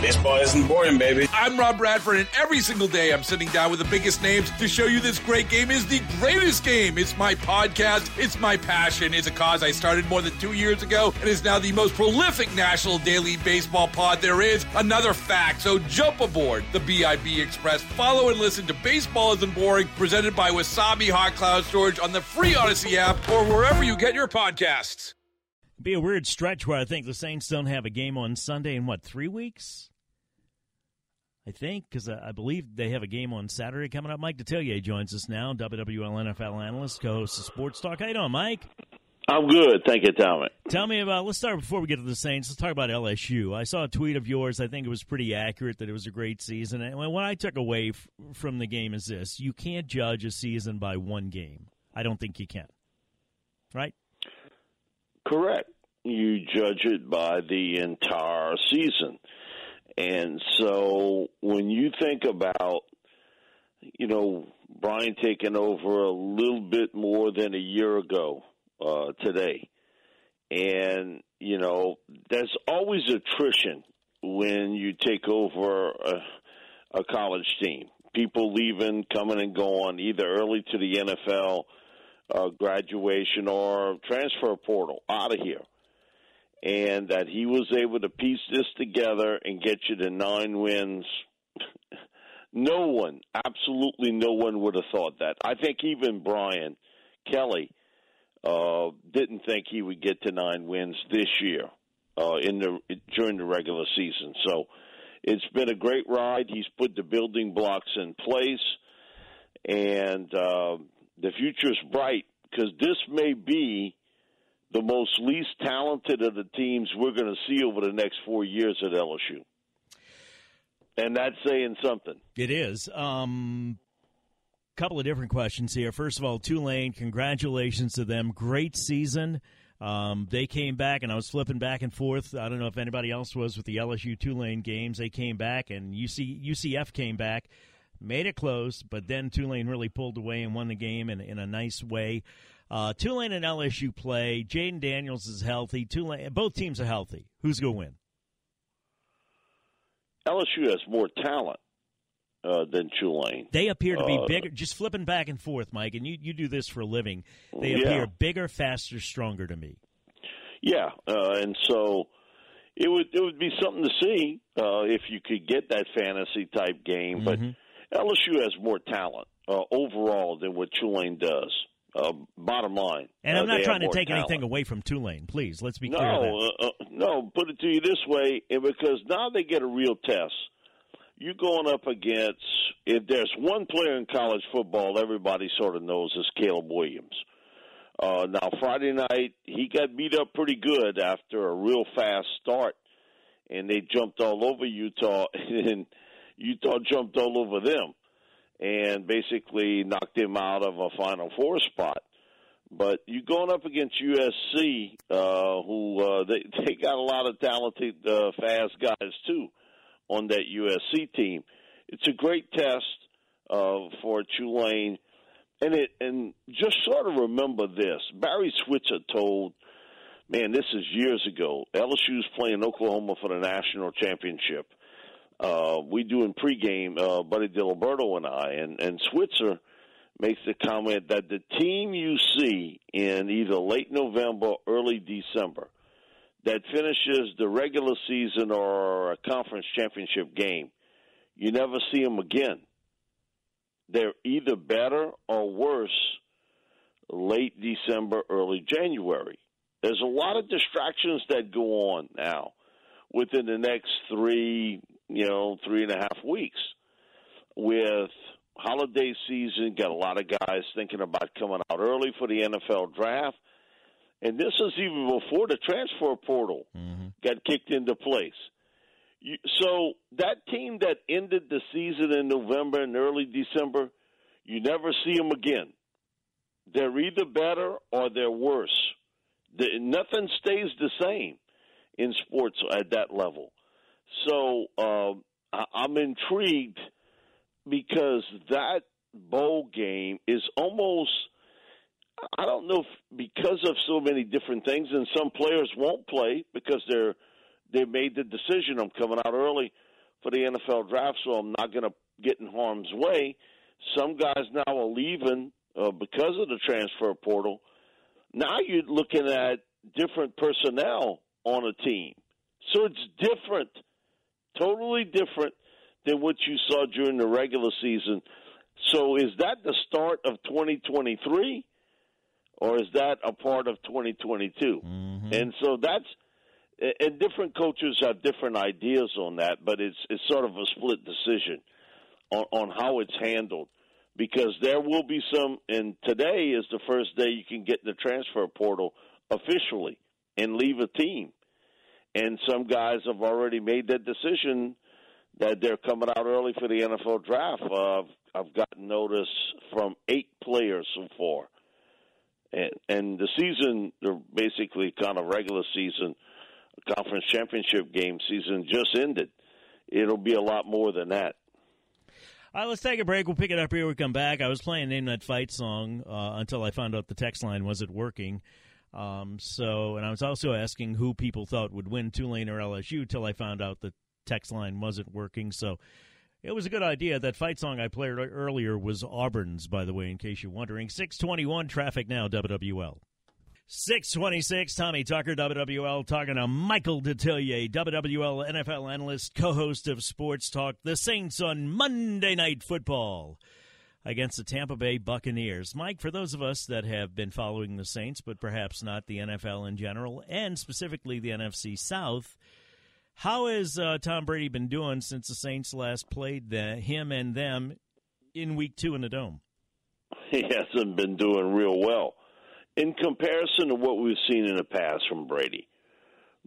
Baseball isn't boring, baby. I'm Rob Bradford, and every single day I'm sitting down with the biggest names to show you this great game is the greatest game. It's my podcast, it's my passion. It's a cause I started more than two years ago and is now the most prolific national daily baseball pod there is. Another fact, so jump aboard the BIB Express. Follow and listen to Baseball Isn't Boring, presented by Wasabi Hot Cloud Storage on the free Odyssey app or wherever you get your podcasts. Be a weird stretch where I think the Saints don't have a game on Sunday in what three weeks? I think because I believe they have a game on Saturday coming up. Mike Detillier joins us now, WWL NFL analyst, co-host of Sports Talk. How you doing, Mike? I'm good, thank you, Tommy. Tell me about. Let's start before we get to the Saints. Let's talk about LSU. I saw a tweet of yours. I think it was pretty accurate that it was a great season. And what I took away f- from the game is this: you can't judge a season by one game. I don't think you can. Right? Correct. You judge it by the entire season. And so when you think about, you know, Brian taking over a little bit more than a year ago uh, today, and, you know, there's always attrition when you take over a, a college team. People leaving, coming and going, either early to the NFL, uh, graduation, or transfer portal out of here and that he was able to piece this together and get you to nine wins. no one, absolutely no one would have thought that. I think even Brian Kelly uh, didn't think he would get to nine wins this year uh, in the during the regular season. So it's been a great ride. He's put the building blocks in place, and uh, the future is bright because this may be the most least talented of the teams we're going to see over the next four years at LSU. And that's saying something. It is. Um, couple of different questions here. First of all, Tulane, congratulations to them. Great season. Um, they came back, and I was flipping back and forth. I don't know if anybody else was with the LSU Tulane games. They came back, and UC, UCF came back, made it close, but then Tulane really pulled away and won the game in, in a nice way. Uh, Tulane and LSU play. Jayden Daniels is healthy. Tulane, both teams are healthy. Who's going to win? LSU has more talent uh, than Tulane. They appear to be uh, bigger. Just flipping back and forth, Mike, and you, you do this for a living. They Yeah. appear bigger, faster, stronger to me. Yeah, uh, and so it would it would be something to see uh, if you could get that fantasy type game. But LSU has more talent uh, overall than what Tulane does. Uh, bottom line, And Uh, I'm not have trying to take talent. anything away from Tulane. Please, let's be clear. No, uh, uh, no. Put it to you this way, and because now they get a real test. You going up against if there's one player in college football everybody sort of knows is Caleb Williams. Uh, now Friday night he got beat up pretty good after a real fast start, and they jumped all over Utah, and Utah jumped all over them, and basically knocked him out of a Final Four spot. But you're going up against USC, uh, who uh, they they got a lot of talented, uh, fast guys too on that USC team. It's a great test uh, for Tulane, and it and just sort of remember this: Barry Switzer told, man, this is years ago. LSU's playing Oklahoma for the national championship. Uh, we doing pregame, uh, Buddy Diliberto and I, and and Switzer makes the comment that the team you see in either late November, early December, that finishes the regular season or a conference championship game, you never see them again. They're either better or worse late December, early January. There's a lot of distractions that go on now within the next three, you know, three and a half weeks with holiday season, got a lot of guys thinking about coming out early for the NFL draft. And this is even before the transfer portal mm-hmm. got kicked into place. You, so that team that ended the season in November and early December, you never see them again. They're either better or they're worse. The, nothing stays the same in sports at that level. So um, I'm intrigued because that bowl game is almost. I don't know if because of so many different things, and some players won't play because they're they made the decision. I'm coming out early for the NFL draft, so I'm not going to get in harm's way. Some guys now are leaving uh, because of the transfer portal. Now you're looking at different personnel on a team, so it's different, totally different than what you saw during the regular season. So is that the start of 2023? or is that a part of 2022? Mm-hmm. And so that's and different coaches have different ideas on that, but it's it's sort of a split decision on, on how it's handled because there will be some. And today is the first day you can get the transfer portal officially and leave a team. And some guys have already made that decision that they're coming out early for the NFL draft. Uh, I've, I've gotten notice from eight players so far and and the season, or basically kind of regular season, conference championship game season just ended. It'll be a lot more than that. All right, let's take a break. We'll pick it up here. We come back. I was playing Name That Fight song uh, until I found out the text line wasn't working. Um, so, and I was also asking who people thought would win Tulane or LSU till I found out the text line wasn't working. So, it was a good idea. That fight song I played earlier was Auburn's, by the way, in case you're wondering. 621 traffic now, WWL. 626, Tommy Tucker, WWL, talking to Michael Detillier, WWL NFL analyst, co host of Sports Talk, the Saints on Monday Night Football against the Tampa Bay Buccaneers. Mike, for those of us that have been following the Saints, but perhaps not the NFL in general, and specifically the NFC South, how has uh, Tom Brady been doing since the Saints last played the, him and them in Week Two in the Dome? He hasn't been doing real well in comparison to what we've seen in the past from Brady,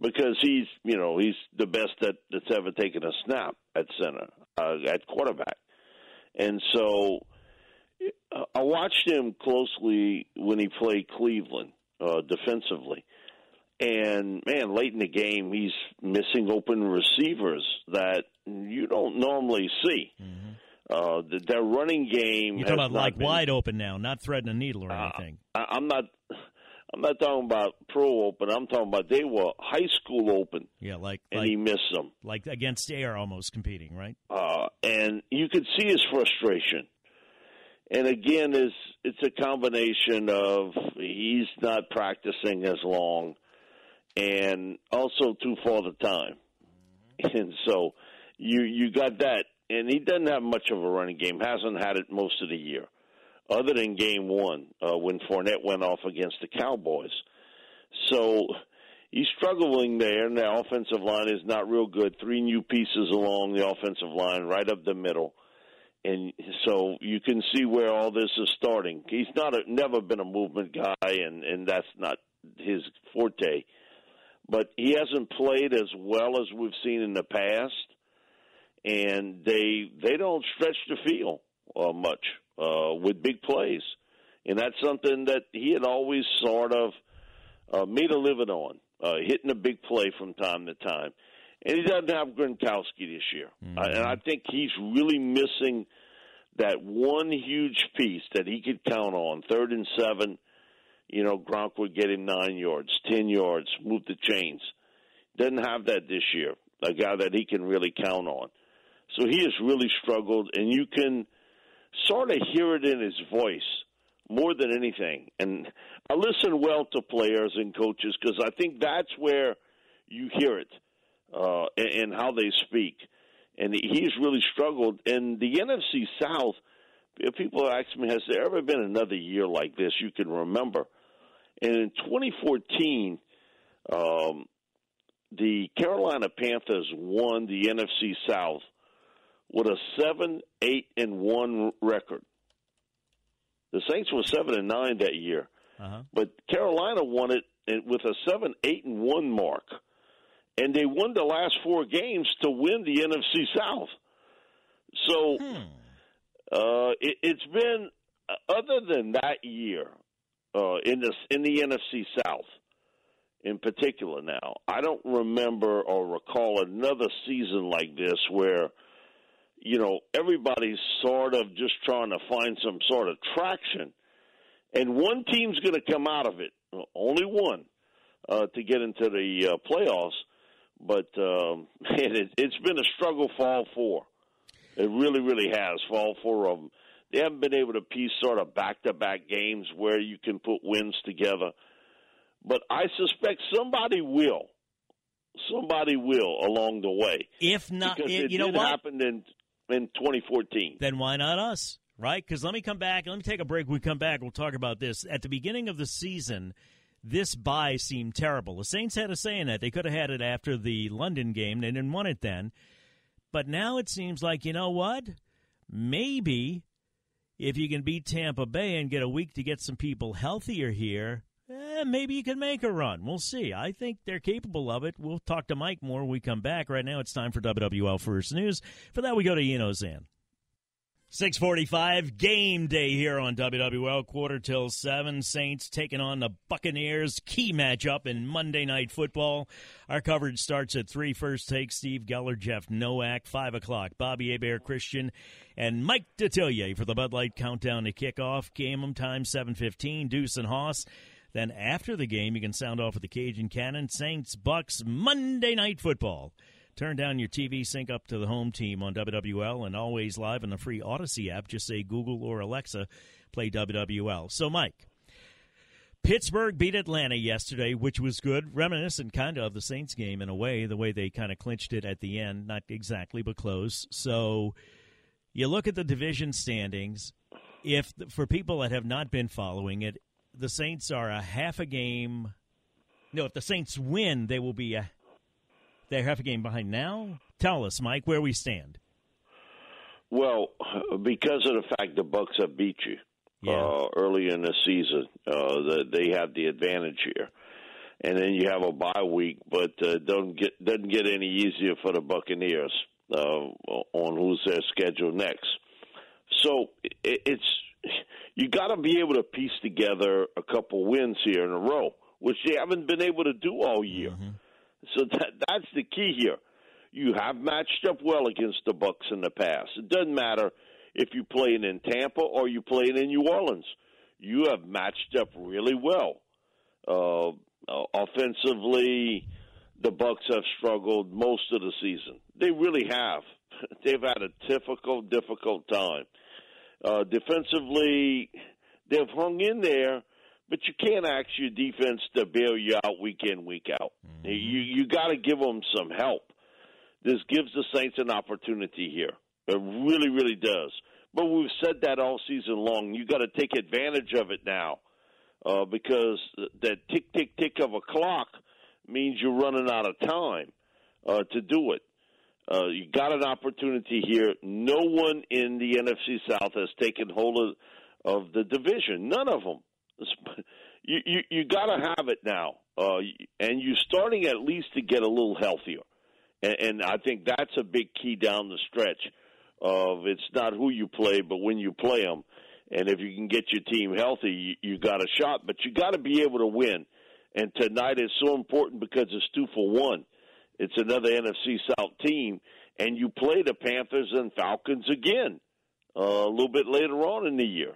because he's you know he's the best that, that's ever taken a snap at center uh, at quarterback, and so uh, I watched him closely when he played Cleveland uh, defensively and man, late in the game, he's missing open receivers that you don't normally see. Mm-hmm. Uh, the, their running game. You're talking about like been, wide open now, not threading a needle or anything. Uh, I, I'm not. I'm not talking about pro open. I'm talking about they were high school open. Yeah, like and like, he missed them, like against air, almost competing, right? Uh, and you could see his frustration. And again, is it's a combination of he's not practicing as long and also too far the time. And so you you got that, and he doesn't have much of a running game. Hasn't had it most of the year, other than game one uh, when Fournette went off against the Cowboys. So he's struggling there, and the offensive line is not real good. Three new pieces along the offensive line, right up the middle. And so you can see where all this is starting. He's not a, never been a movement guy, and and that's not his forte but he hasn't played as well as we've seen in the past, and they they don't stretch the field uh, much uh, with big plays, and that's something that he had always sort of uh, made a living on, uh, hitting a big play from time to time. And he doesn't have Gronkowski this year, mm-hmm. uh, and I think he's really missing that one huge piece that he could count on, third and seven you know, Gronk would get him nine yards, ten yards, move the chains. Doesn't have that this year. A guy that he can really count on. So he has really struggled, and you can sort of hear it in his voice more than anything. And I listen well to players and coaches because I think that's where you hear it uh, and, how they speak. And he's really struggled. And the NFC South, if people ask me, has there ever been another year like this you can remember? And in 2014, um, the Carolina Panthers won the NFC South with a seven, eight, and one record. The Saints were seven and nine that year, uh-huh. but Carolina won it with a seven, eight, and one mark, and they won the last four games to win the NFC South. So Hmm. uh, it, it's been uh, other than that year uh, in the in the NFC South in particular. Now I don't remember or recall another season like this where you know everybody's sort of just trying to find some sort of traction, and one team's going to come out of it. Only one uh, to get into the uh, playoffs, but um, man, it, it's been a struggle for all four. It really, really has for all four of them. They haven't been able to piece sort of back-to-back games where you can put wins together. But I suspect somebody will. Somebody will along the way. If not, because if- it you know what? happen in in 2014. then why not us? Right? Because let me come back. Let me take a break. We come back, we'll talk about this. At the beginning of the season, this bye seemed terrible. The Saints had a say in that. They could have had it after the London game. They didn't want it then. But now it seems like, you know what? Maybe if you can beat Tampa Bay and get a week to get some people healthier here, eh, maybe you can make a run. We'll see. I think they're capable of it. We'll talk to Mike more when we come back. Right now, it's time for WWL First News. For that, we go to Ian Ozan. 645 game day here on WWL quarter till 7 Saints taking on the Buccaneers. Key matchup in Monday night football. Our coverage starts at 3 first take Steve Geller Jeff Nowak 5 o'clock. Bobby Hebert Christian and Mike Detillier for the Bud Light countdown to kickoff game time 715 Deuce and Hoss then after the game you can sound off with the Cajun Cannon Saints Bucks Monday night football Turn down your TV, sync up to the home team on WWL, and always live on the free Odyssey app. Just say Google or Alexa, play WWL. So, Mike, Pittsburgh beat Atlanta yesterday, which was good, reminiscent kind of of the Saints game in a way, the way they kind of clinched it at the end. Not exactly, but close. So, you look at the division standings. If for people that have not been following it, the Saints are a half a game. No, if the Saints win, they will be a they're half a game behind now. Tell us, Mike, where we stand. Well, because of the fact the Bucks have beat you Yeah. uh, early in the season, uh, the, they have the advantage here, and then you have a bye week, but uh, don't get doesn't get any easier for the Buccaneers uh, on who's their schedule next. So it, it's you got to be able to piece together a couple wins here in a row, which they haven't been able to do all year. So that that's the key here. You have matched up well against the Bucks in the past. It doesn't matter if you playing in Tampa or you playing in New Orleans. You have matched up really well. Uh, uh, offensively, the Bucks have struggled most of the season. They really have. They've had a difficult, difficult time. Uh, defensively, they've hung in there, but you can't ask your defense to bail you out week in, week out. You you got to give them some help. This gives the Saints an opportunity here. It really, really does. But we've said that all season long. You got to take advantage of it now, uh, because that tick, tick, tick of a clock means you're running out of time uh, to do it. Uh, you got an opportunity here. No one in the NFC South has taken hold of, of the division. None of them. You you, got to have it now, uh, and you're starting at least to get a little healthier, and, and I think that's a big key down the stretch. Of it's not who you play, but when you play them, and if you can get your team healthy, you, you got a shot. But you got to be able to win, and tonight is so important because it's two for one. It's another NFC South team, and you play the Panthers and Falcons again uh, a little bit later on in the year.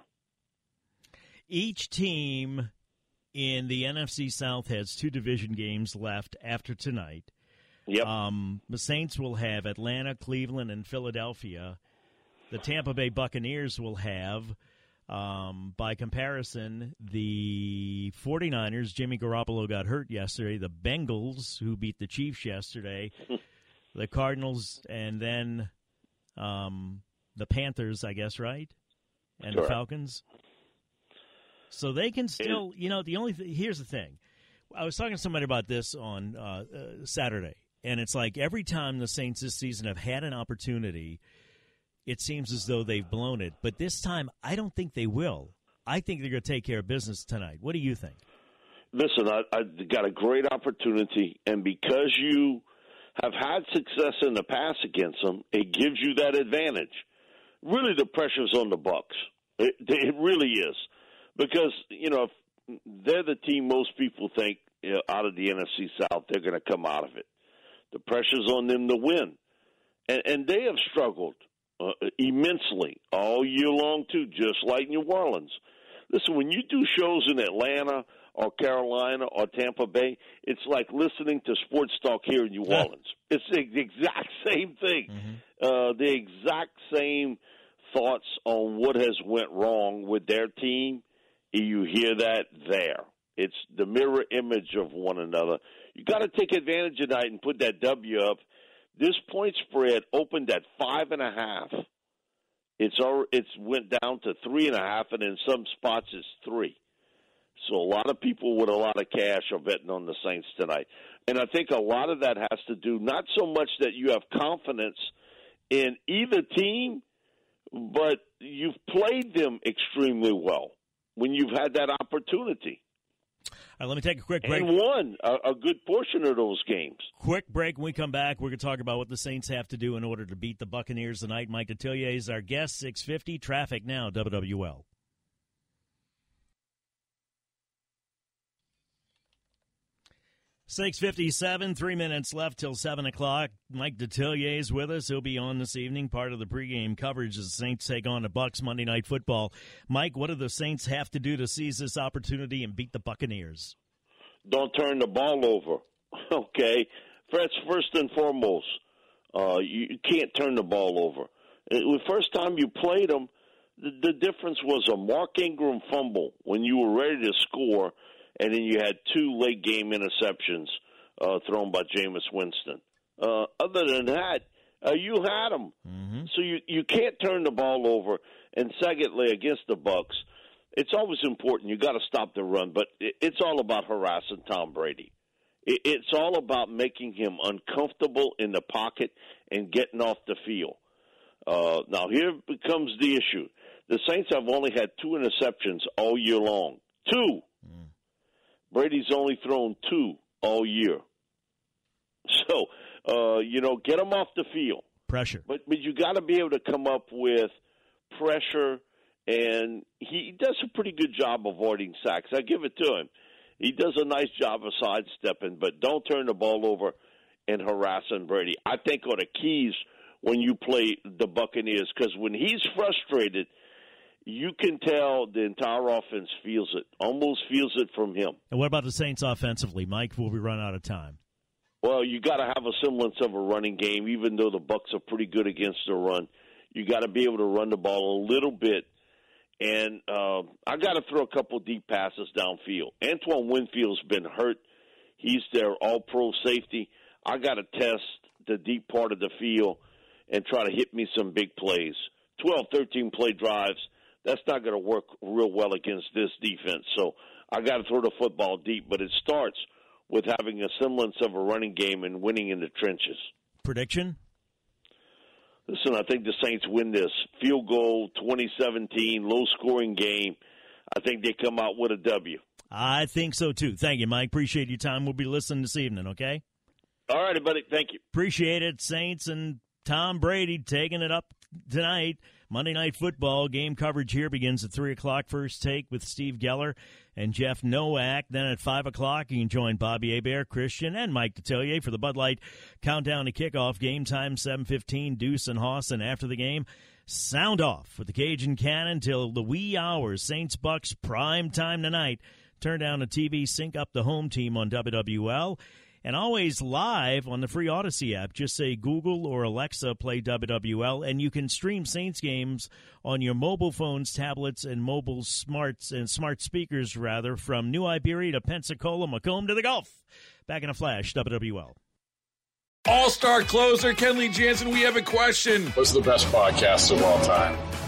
Each team in the NFC South has two division games left after tonight. Yep. Um, the Saints will have Atlanta, Cleveland, and Philadelphia. The Tampa Bay Buccaneers will have, um, by comparison, the 49ers. Jimmy Garoppolo got hurt yesterday. The Bengals, who beat the Chiefs yesterday. the Cardinals, and then um, the Panthers, I guess, right? And the Falcons. So they can still, you know, the only th- here's the thing. I was talking to somebody about this on uh, uh, Saturday, and it's like every time the Saints this season have had an opportunity, it seems as though they've blown it. But this time, I don't think they will. I think they're going to take care of business tonight. What do you think? listen, I, I got a great opportunity, and because you have had success in the past against them, it gives you that advantage. Really, the pressure's on the Bucks. It, it really is because you know they're the team most people think you know, out of the NFC South they're going to come out of it. The pressure's on them to win, and, and they have struggled uh, immensely all year long too, just like New Orleans. Listen, when you do shows in Atlanta or Carolina or Tampa Bay, it's like listening to sports talk here in New Orleans. it's the exact same thing. Mm-hmm. Uh, the exact same thoughts on what has went wrong with their team. You hear that there. It's the mirror image of one another. You got to take advantage of that and put that W up. This point spread opened at five and a half. It's it's went down to three and a half, and in some spots it's three. So a lot of people with a lot of cash are betting on the Saints tonight. And I think a lot of that has to do not so much that you have confidence in either team, but you've played them extremely well when you've had that opportunity. All right, let me take a quick break. And won a, a, good portion of those games. Quick break. When we come back, we're going to talk about what the Saints have to do in order to beat the Buccaneers tonight. Mike Detillier is our guest. 650 traffic now, WWL. 657, three minutes left till 7 o'clock. Mike Detillier is with us. He'll be on this evening, part of the pregame coverage as the Saints take on the Bucks Monday Night Football. Mike, what do the Saints have to do to seize this opportunity and beat the Buccaneers? Don't turn the ball over. Okay? That's first and foremost. Uh, you can't turn the ball over. The first time you played them, the, the difference was a Mark Ingram fumble when you were ready to score – and then you had two late game interceptions uh, thrown by Jameis Winston. Uh, other than that, uh, you had them, mm-hmm. so you you can't turn the ball over. And secondly, against the Bucks, it's always important. You got to stop the run, but it, it's all about harassing Tom Brady. It, it's all about making him uncomfortable in the pocket and getting off the field. Uh, now here becomes the issue: the Saints have only had two interceptions all year long. Two. Brady's only thrown two all year. So, uh, you know, get him off the field. Pressure. But but you got to be able to come up with pressure, and he does a pretty good job avoiding sacks. I give it to him. He does a nice job of sidestepping, but don't turn the ball over and harassing Brady. I think are the keys when you play the Buccaneers because when he's frustrated – you can tell the entire offense feels it, almost feels it from him. And what about the Saints offensively, Mike? Will we run out of time? Well, you got to have a semblance of a running game, even though the Bucks are pretty good against the run. You got to be able to run the ball a little bit, and uh, I got to throw a couple deep passes downfield. Antoine Winfield's been hurt; he's their All-Pro safety. I got to test the deep part of the field and try to hit me some big plays. 12, 13 play drives that's not going to work real well against this defense. So I got to throw the football deep, but it starts with having a semblance of a running game and winning in the trenches. Prediction? Listen, I think the Saints win this. Field goal, 2017, low scoring game. I think they come out with a W. I think so too. Thank you, Mike. Appreciate your time. We'll be listening this evening, okay? All righty, buddy. Thank you. Appreciate it. Saints and Tom Brady taking it up tonight. Monday Night Football game coverage here begins at 3 o'clock. First take with Steve Geller and Jeff Nowak. Then at 5 o'clock, you can join Bobby Hebert, Christian, and Mike Detillier for the Bud Light countdown to kickoff. Game time 7.15, Deuce and Hoss. And after the game, sound off with the Cajun Cannon till the wee hours. Saints Bucks prime time tonight. Turn down the TV, sync up the home team on WWL and always live on the free Odyssey app. Just say Google or Alexa play WWL, and you can stream Saints games on your mobile phones, tablets, and mobile smarts and smart speakers, rather, from New Iberia to Pensacola, McComb to the Gulf. Back in a flash, WWL. All star closer, Kenley Jansen, we have a question. What's the best podcast of all time?